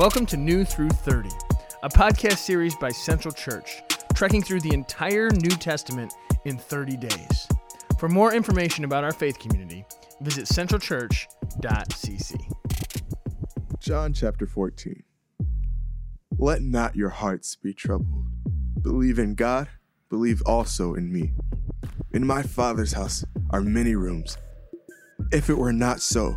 Welcome to New Through 30, a podcast series by Central Church, trekking through the entire New Testament in 30 days. For more information about our faith community, visit centralchurch.cc. John chapter 14. Let not your hearts be troubled. Believe in God, believe also in me. In my Father's house are many rooms. If it were not so,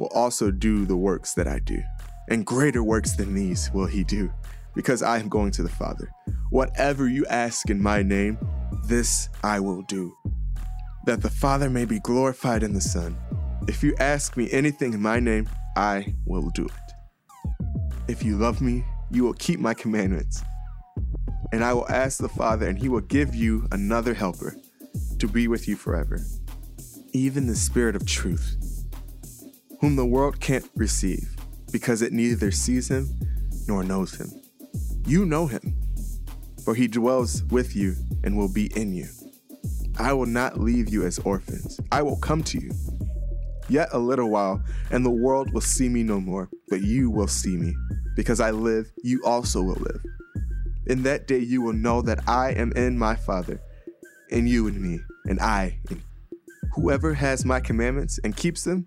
will also do the works that I do. And greater works than these will he do, because I am going to the Father. Whatever you ask in my name, this I will do, that the Father may be glorified in the Son. If you ask me anything in my name, I will do it. If you love me, you will keep my commandments. And I will ask the Father, and he will give you another helper to be with you forever, even the Spirit of truth whom the world can't receive, because it neither sees him nor knows him. You know him, for he dwells with you and will be in you. I will not leave you as orphans, I will come to you. Yet a little while, and the world will see me no more, but you will see me. Because I live, you also will live. In that day you will know that I am in my Father, and you in me, and I in you. Whoever has my commandments and keeps them,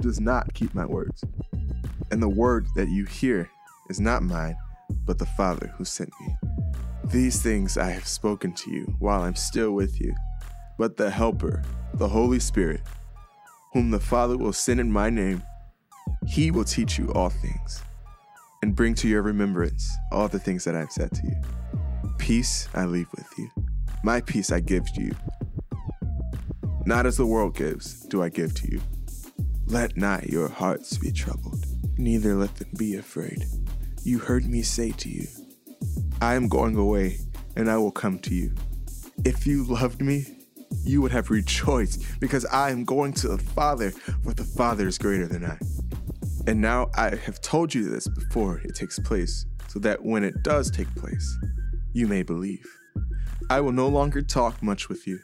does not keep my words. And the word that you hear is not mine, but the Father who sent me. These things I have spoken to you while I'm still with you. But the Helper, the Holy Spirit, whom the Father will send in my name, he will teach you all things and bring to your remembrance all the things that I've said to you. Peace I leave with you, my peace I give to you. Not as the world gives, do I give to you. Let not your hearts be troubled, neither let them be afraid. You heard me say to you, I am going away, and I will come to you. If you loved me, you would have rejoiced, because I am going to the Father, for the Father is greater than I. And now I have told you this before it takes place, so that when it does take place, you may believe. I will no longer talk much with you,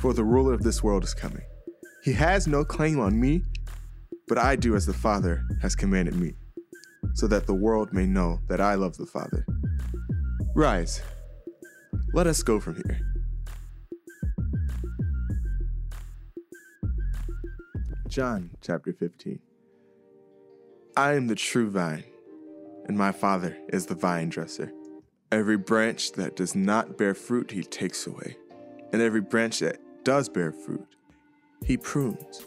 for the ruler of this world is coming. He has no claim on me but I do as the Father has commanded me, so that the world may know that I love the Father. Rise, let us go from here. John chapter 15. I am the true vine, and my Father is the vine dresser. Every branch that does not bear fruit, he takes away, and every branch that does bear fruit, he prunes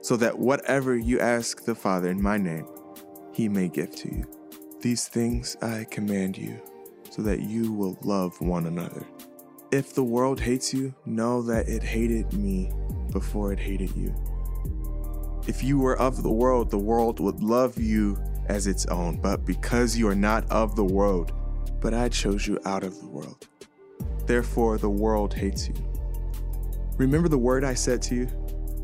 so that whatever you ask the Father in my name, he may give to you. These things I command you, so that you will love one another. If the world hates you, know that it hated me before it hated you. If you were of the world, the world would love you as its own, but because you are not of the world, but I chose you out of the world. Therefore, the world hates you. Remember the word I said to you?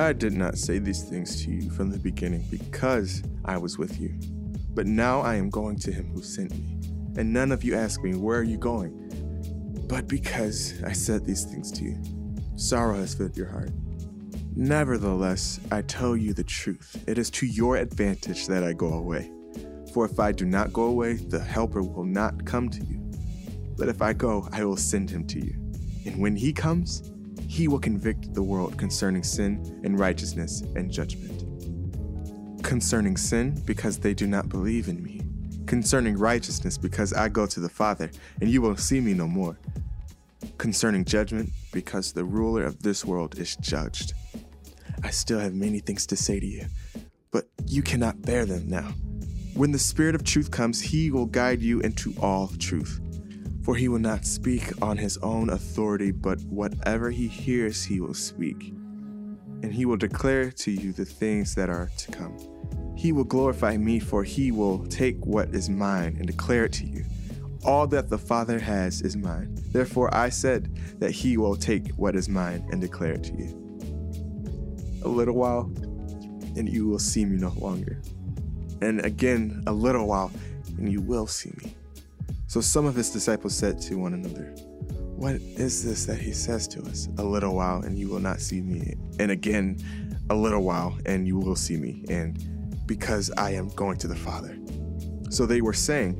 I did not say these things to you from the beginning because I was with you. But now I am going to him who sent me. And none of you ask me, Where are you going? But because I said these things to you, sorrow has filled your heart. Nevertheless, I tell you the truth. It is to your advantage that I go away. For if I do not go away, the Helper will not come to you. But if I go, I will send him to you. And when he comes, he will convict the world concerning sin and righteousness and judgment. Concerning sin, because they do not believe in me. Concerning righteousness, because I go to the Father, and you will see me no more. Concerning judgment, because the ruler of this world is judged. I still have many things to say to you, but you cannot bear them now. When the Spirit of truth comes, he will guide you into all truth. For he will not speak on his own authority, but whatever he hears, he will speak. And he will declare to you the things that are to come. He will glorify me, for he will take what is mine and declare it to you. All that the Father has is mine. Therefore, I said that he will take what is mine and declare it to you. A little while, and you will see me no longer. And again, a little while, and you will see me. So some of his disciples said to one another, What is this that he says to us? A little while, and you will not see me. And again, a little while, and you will see me. And because I am going to the Father. So they were saying,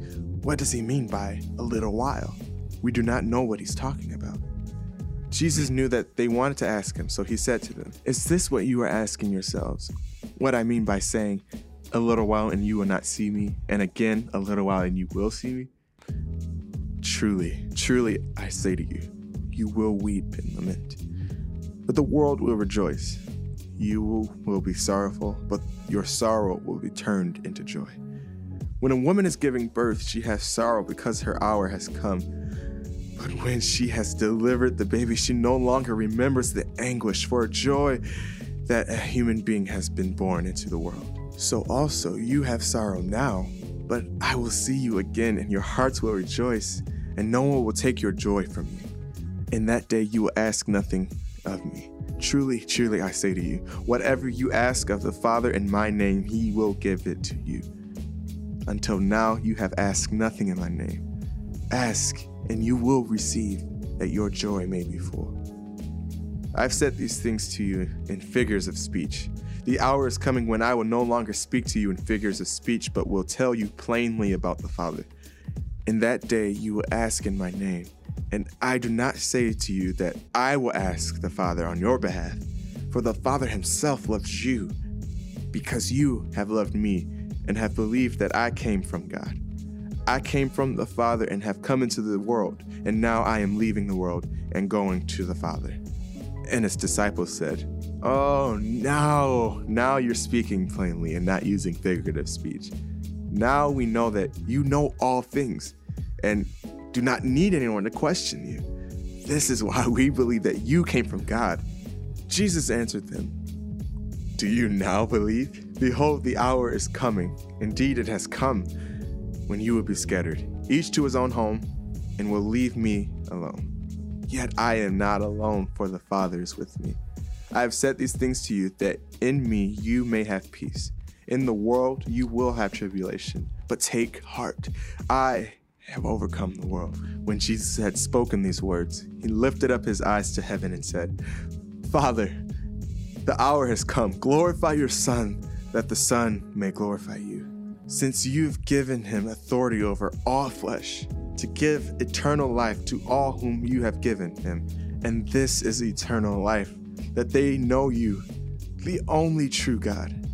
What does he mean by a little while? We do not know what he's talking about. Jesus knew that they wanted to ask him, so he said to them, Is this what you are asking yourselves? What I mean by saying, A little while and you will not see me, and again, a little while and you will see me? Truly, truly, I say to you, you will weep and lament. But the world will rejoice. You will, will be sorrowful, but your sorrow will be turned into joy. When a woman is giving birth, she has sorrow because her hour has come. But when she has delivered the baby, she no longer remembers the anguish for joy that a human being has been born into the world. So also you have sorrow now, but I will see you again, and your hearts will rejoice, and no one will take your joy from you. In that day you will ask nothing of me. Truly, truly, I say to you, whatever you ask of the Father in my name, he will give it to you. Until now, you have asked nothing in my name. Ask, and you will receive, that your joy may be full. I've said these things to you in figures of speech. The hour is coming when I will no longer speak to you in figures of speech, but will tell you plainly about the Father. In that day, you will ask in my name. And I do not say to you that I will ask the Father on your behalf, for the Father himself loves you, because you have loved me and have believed that I came from God. I came from the Father and have come into the world, and now I am leaving the world and going to the Father. And his disciples said, Oh, now, now you're speaking plainly and not using figurative speech. Now we know that you know all things and do not need anyone to question you. This is why we believe that you came from God. Jesus answered them, Do you now believe? Behold, the hour is coming. Indeed, it has come when you will be scattered, each to his own home, and will leave me alone. Yet I am not alone, for the Father is with me. I have said these things to you that in me you may have peace. In the world you will have tribulation, but take heart. I have overcome the world. When Jesus had spoken these words, he lifted up his eyes to heaven and said, Father, the hour has come. Glorify your Son, that the Son may glorify you. Since you've given him authority over all flesh, to give eternal life to all whom you have given him. And this is eternal life, that they know you, the only true God,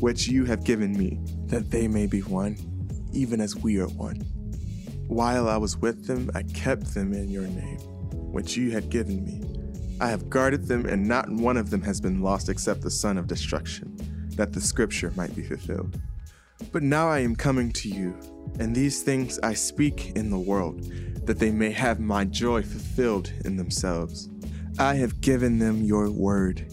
which you have given me, that they may be one even as we are one. While I was with them, I kept them in your name, which you had given me. I have guarded them, and not one of them has been lost except the son of destruction, that the scripture might be fulfilled. But now I am coming to you, and these things I speak in the world, that they may have my joy fulfilled in themselves. I have given them your word,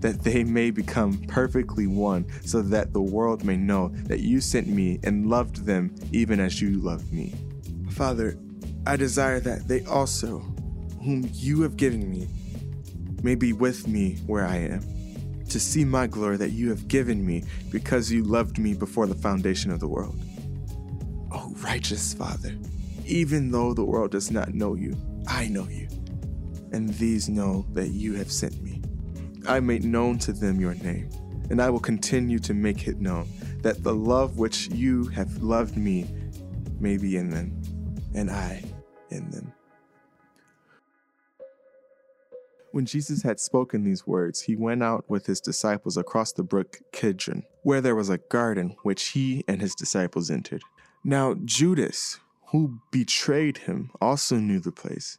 that they may become perfectly one, so that the world may know that you sent me and loved them even as you loved me. Father, I desire that they also, whom you have given me, may be with me where I am, to see my glory that you have given me because you loved me before the foundation of the world. Oh, righteous Father, even though the world does not know you, I know you, and these know that you have sent me. I made known to them your name, and I will continue to make it known, that the love which you have loved me may be in them, and I in them. When Jesus had spoken these words, he went out with his disciples across the brook Kidron, where there was a garden which he and his disciples entered. Now, Judas, who betrayed him, also knew the place,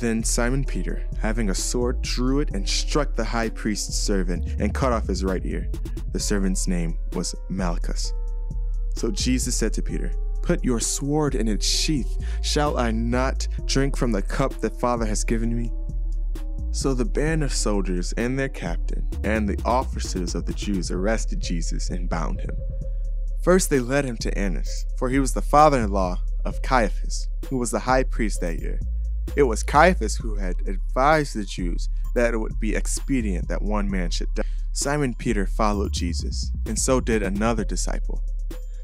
Then Simon Peter, having a sword, drew it and struck the high priest's servant and cut off his right ear. The servant's name was Malchus. So Jesus said to Peter, Put your sword in its sheath. Shall I not drink from the cup that Father has given me? So the band of soldiers and their captain and the officers of the Jews arrested Jesus and bound him. First, they led him to Annas, for he was the father in law of Caiaphas, who was the high priest that year. It was Caiaphas who had advised the Jews that it would be expedient that one man should die. Simon Peter followed Jesus, and so did another disciple.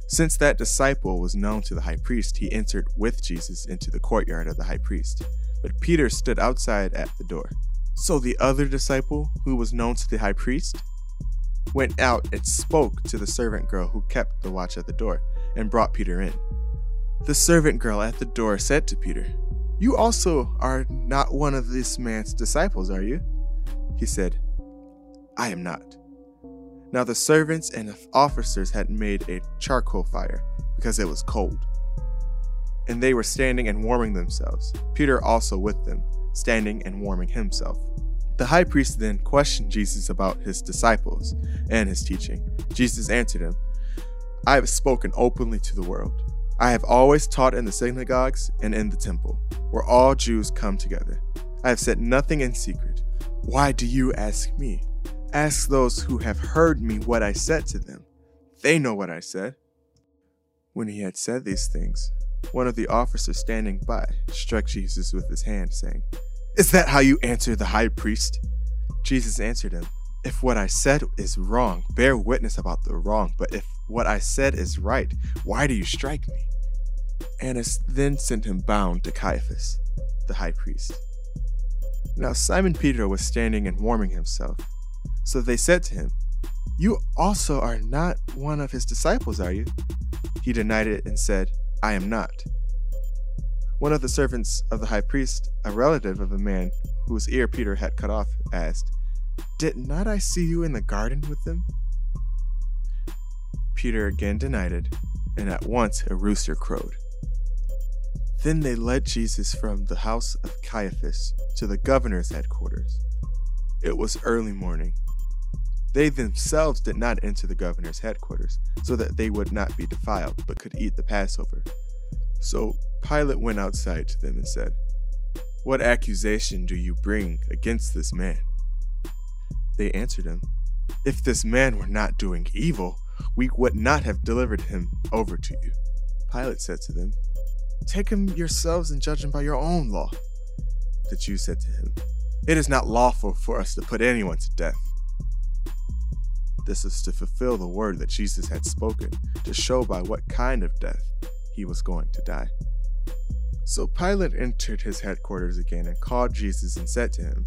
Since that disciple was known to the high priest, he entered with Jesus into the courtyard of the high priest. But Peter stood outside at the door. So the other disciple, who was known to the high priest, went out and spoke to the servant girl who kept the watch at the door, and brought Peter in. The servant girl at the door said to Peter, You also are not one of this man's disciples, are you? He said, I am not. Now the servants and officers had made a charcoal fire because it was cold. And they were standing and warming themselves, Peter also with them standing and warming himself. The high priest then questioned Jesus about his disciples and his teaching. Jesus answered him, I have spoken openly to the world. I have always taught in the synagogues and in the temple, where all Jews come together. I have said nothing in secret. Why do you ask me? Ask those who have heard me what I said to them. They know what I said. When he had said these things, one of the officers standing by struck Jesus with his hand, saying, Is that how you answer the high priest? Jesus answered him, If what I said is wrong, bear witness about the wrong, but if what I said is right, why do you strike me? Annas then sent him bound to Caiaphas, the high priest. Now Simon Peter was standing and warming himself. So they said to him, You also are not one of his disciples, are you? He denied it and said, I am not. One of the servants of the high priest, a relative of the man whose ear Peter had cut off, asked, Did not I see you in the garden with them? Peter again denied it, and at once a rooster crowed. Then they led Jesus from the house of Caiaphas to the governor's headquarters. It was early morning. They themselves did not enter the governor's headquarters, so that they would not be defiled, but could eat the Passover. So Pilate went outside to them and said, What accusation do you bring against this man? They answered him, If this man were not doing evil, we would not have delivered him over to you. Pilate said to them, Take him yourselves and judge him by your own law. The Jews said to him, It is not lawful for us to put anyone to death. This is to fulfill the word that Jesus had spoken, to show by what kind of death he was going to die. So Pilate entered his headquarters again and called Jesus and said to him,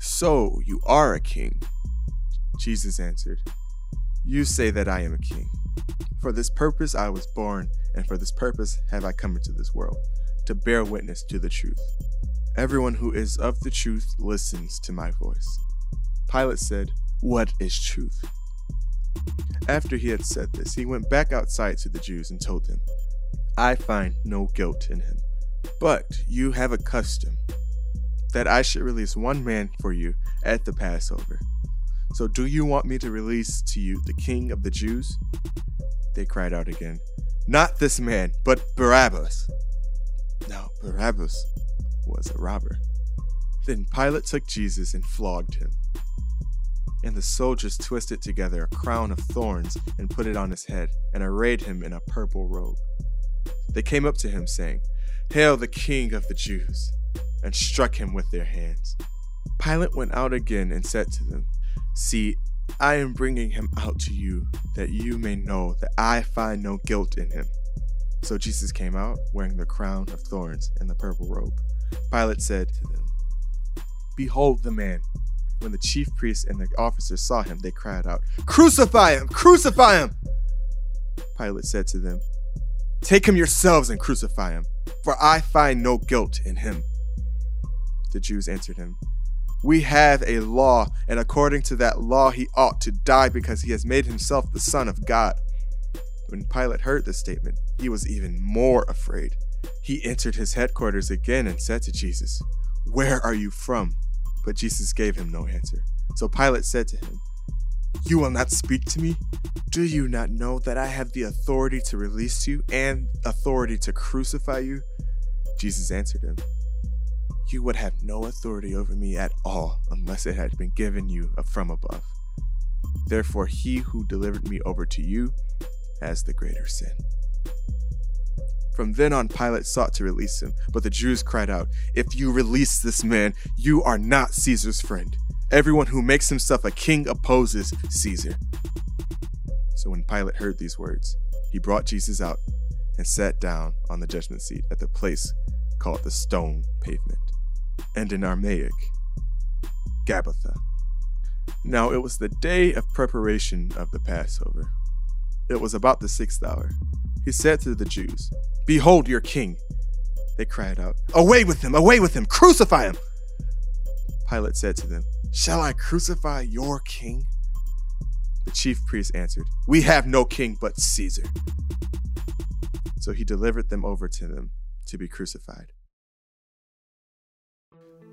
So you are a king. Jesus answered, You say that I am a king. For this purpose I was born, and for this purpose have I come into this world, to bear witness to the truth. Everyone who is of the truth listens to my voice. Pilate said, What is truth? After he had said this, he went back outside to the Jews and told them, I find no guilt in him. But you have a custom that I should release one man for you at the Passover. So do you want me to release to you the king of the Jews? They cried out again, Not this man, but Barabbas. Now, Barabbas was a robber. Then Pilate took Jesus and flogged him. And the soldiers twisted together a crown of thorns and put it on his head, and arrayed him in a purple robe. They came up to him, saying, Hail the King of the Jews! And struck him with their hands. Pilate went out again and said to them, See, I am bringing him out to you, that you may know that I find no guilt in him. So Jesus came out, wearing the crown of thorns and the purple robe. Pilate said to them, Behold the man. When the chief priests and the officers saw him, they cried out, Crucify him! Crucify him! Pilate said to them, Take him yourselves and crucify him, for I find no guilt in him. The Jews answered him, we have a law, and according to that law, he ought to die because he has made himself the Son of God. When Pilate heard this statement, he was even more afraid. He entered his headquarters again and said to Jesus, Where are you from? But Jesus gave him no answer. So Pilate said to him, You will not speak to me? Do you not know that I have the authority to release you and authority to crucify you? Jesus answered him, you would have no authority over me at all unless it had been given you from above. Therefore, he who delivered me over to you has the greater sin. From then on, Pilate sought to release him, but the Jews cried out, If you release this man, you are not Caesar's friend. Everyone who makes himself a king opposes Caesar. So when Pilate heard these words, he brought Jesus out and sat down on the judgment seat at the place called the stone pavement and in Aramaic, Gabbatha. Now it was the day of preparation of the Passover. It was about the sixth hour. He said to the Jews, Behold your king. They cried out, Away with him! Away with him! Crucify him! Pilate said to them, Shall I crucify your king? The chief priests answered, We have no king but Caesar. So he delivered them over to them to be crucified.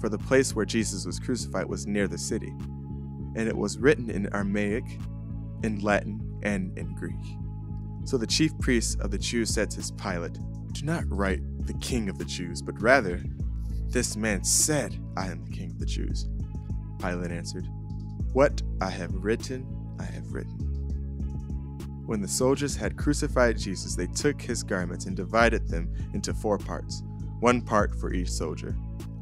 for the place where Jesus was crucified was near the city, and it was written in Aramaic, in Latin, and in Greek. So the chief priests of the Jews said to Pilate, Do not write the king of the Jews, but rather, This man said, I am the king of the Jews. Pilate answered, What I have written, I have written. When the soldiers had crucified Jesus, they took his garments and divided them into four parts, one part for each soldier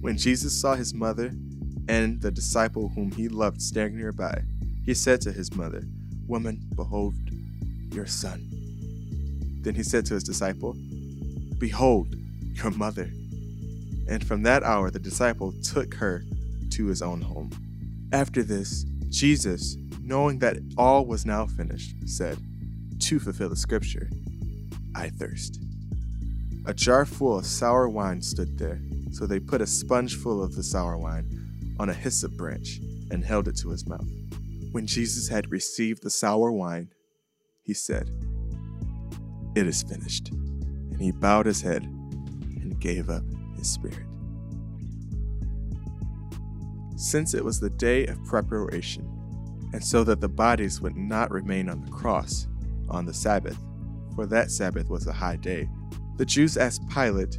When Jesus saw his mother and the disciple whom he loved standing nearby, he said to his mother, Woman, behold your son. Then he said to his disciple, Behold your mother. And from that hour the disciple took her to his own home. After this, Jesus, knowing that all was now finished, said, To fulfill the scripture, I thirst. A jar full of sour wine stood there, so they put a sponge full of the sour wine on a hyssop branch and held it to his mouth. When Jesus had received the sour wine, he said, It is finished. And he bowed his head and gave up his spirit. Since it was the day of preparation, and so that the bodies would not remain on the cross on the Sabbath, for that Sabbath was a high day, the Jews asked Pilate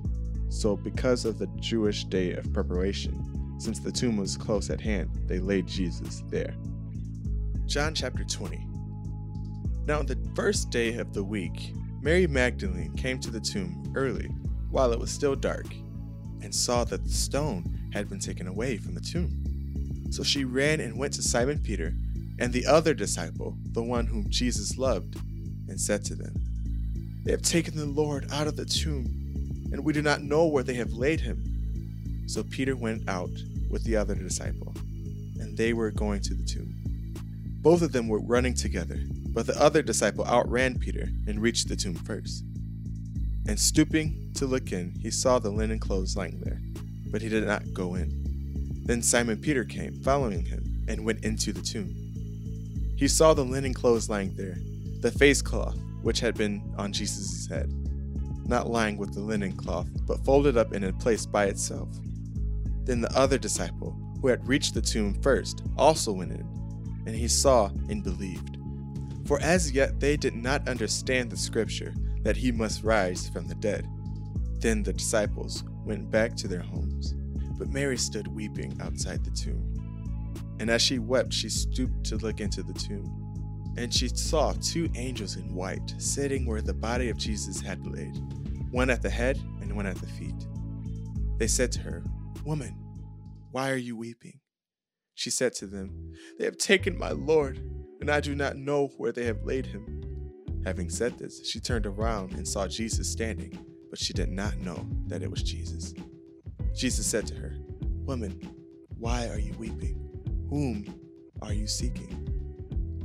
So, because of the Jewish day of preparation, since the tomb was close at hand, they laid Jesus there. John chapter 20. Now, on the first day of the week, Mary Magdalene came to the tomb early, while it was still dark, and saw that the stone had been taken away from the tomb. So she ran and went to Simon Peter and the other disciple, the one whom Jesus loved, and said to them, They have taken the Lord out of the tomb and we do not know where they have laid him. So Peter went out with the other disciple, and they were going to the tomb. Both of them were running together, but the other disciple outran Peter and reached the tomb first. And stooping to look in, he saw the linen clothes lying there, but he did not go in. Then Simon Peter came, following him, and went into the tomb. He saw the linen clothes lying there, the face cloth which had been on Jesus' head not lying with the linen cloth, but folded up in a place by itself. Then the other disciple, who had reached the tomb first, also went in, and he saw and believed. For as yet they did not understand the scripture that he must rise from the dead. Then the disciples went back to their homes, but Mary stood weeping outside the tomb. And as she wept, she stooped to look into the tomb. And she saw two angels in white sitting where the body of Jesus had laid one at the head and one at the feet. They said to her, Woman, why are you weeping? She said to them, They have taken my Lord, and I do not know where they have laid him. Having said this, she turned around and saw Jesus standing, but she did not know that it was Jesus. Jesus said to her, Woman, why are you weeping? Whom are you seeking?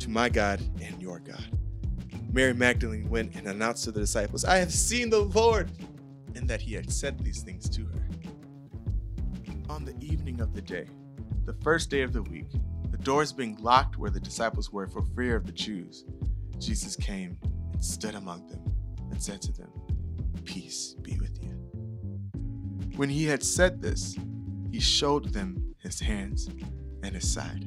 to my God and your God. Mary Magdalene went and announced to the disciples, I have seen the Lord, and that he had said these things to her. On the evening of the day, the first day of the week, the doors being locked where the disciples were for fear of the Jews, Jesus came and stood among them and said to them, Peace be with you. When he had said this, he showed them his hands and his side.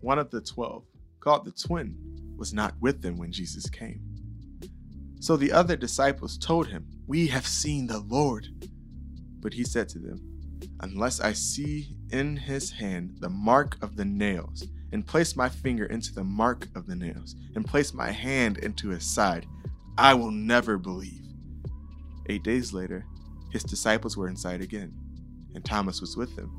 one of the twelve, called the twin, was not with them when Jesus came. So the other disciples told him, We have seen the Lord. But he said to them, Unless I see in his hand the mark of the nails, and place my finger into the mark of the nails, and place my hand into his side, I will never believe. Eight days later, his disciples were inside again, and Thomas was with them.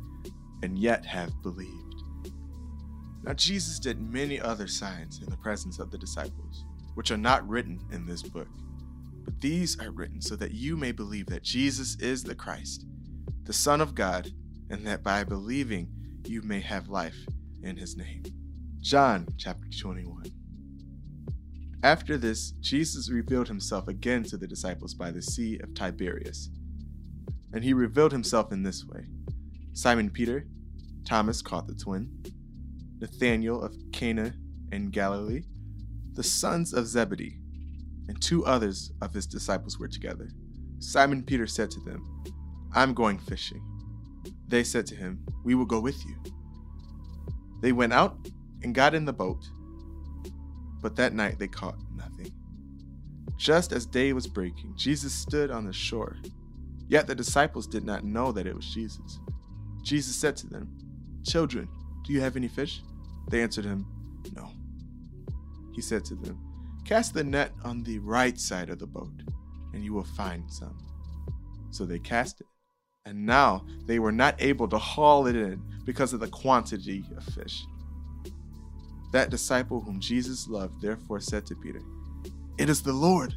and yet have believed. Now, Jesus did many other signs in the presence of the disciples, which are not written in this book. But these are written so that you may believe that Jesus is the Christ, the Son of God, and that by believing you may have life in his name. John chapter 21. After this, Jesus revealed himself again to the disciples by the Sea of Tiberias. And he revealed himself in this way Simon Peter, Thomas caught the twin, Nathanael of Cana in Galilee, the sons of Zebedee, and two others of his disciples were together. Simon Peter said to them, I'm going fishing. They said to him, We will go with you. They went out and got in the boat, but that night they caught nothing. Just as day was breaking, Jesus stood on the shore. Yet the disciples did not know that it was Jesus. Jesus said to them, Children, do you have any fish? They answered him, No. He said to them, Cast the net on the right side of the boat, and you will find some. So they cast it, and now they were not able to haul it in because of the quantity of fish. That disciple whom Jesus loved therefore said to Peter, It is the Lord.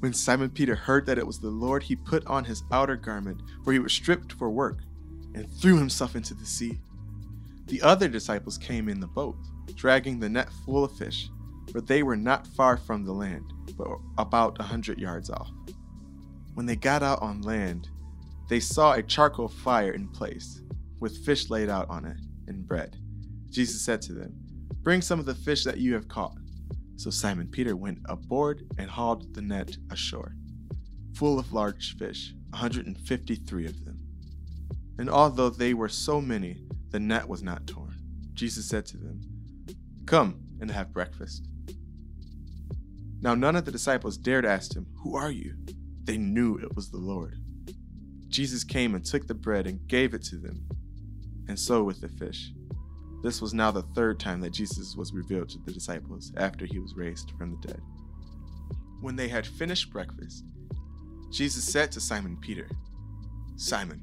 When Simon Peter heard that it was the Lord, he put on his outer garment, for he was stripped for work, and threw himself into the sea. The other disciples came in the boat, dragging the net full of fish, for they were not far from the land, but about a hundred yards off. When they got out on land, they saw a charcoal fire in place, with fish laid out on it, and bread. Jesus said to them, Bring some of the fish that you have caught. So Simon Peter went aboard and hauled the net ashore, full of large fish, a 153 of them. And although they were so many, the net was not torn. Jesus said to them, Come and have breakfast. Now none of the disciples dared ask him, Who are you? They knew it was the Lord. Jesus came and took the bread and gave it to them, and so with the fish. This was now the third time that Jesus was revealed to the disciples after he was raised from the dead. When they had finished breakfast, Jesus said to Simon Peter, Simon,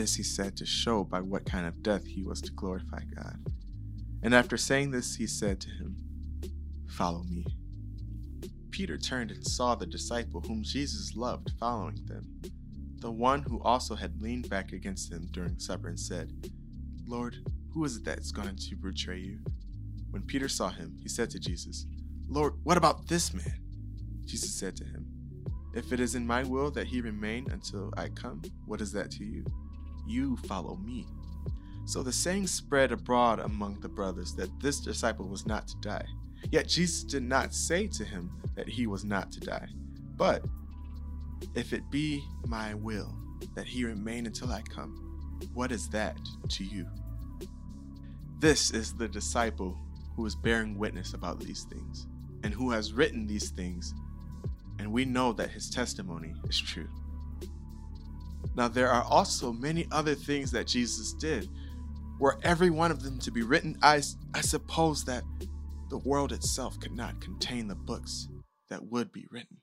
This he said to show by what kind of death he was to glorify God. And after saying this, he said to him, Follow me. Peter turned and saw the disciple whom Jesus loved following them, the one who also had leaned back against him during supper and said, Lord, who is it that's going to betray you? When Peter saw him, he said to Jesus, Lord, what about this man? Jesus said to him, If it is in my will that he remain until I come, what is that to you? You follow me. So the saying spread abroad among the brothers that this disciple was not to die. Yet Jesus did not say to him that he was not to die, but, If it be my will that he remain until I come, what is that to you? This is the disciple who is bearing witness about these things, and who has written these things, and we know that his testimony is true. Now, there are also many other things that Jesus did were every one of them to be written, I, I suppose that the world itself could not contain the books that would be written.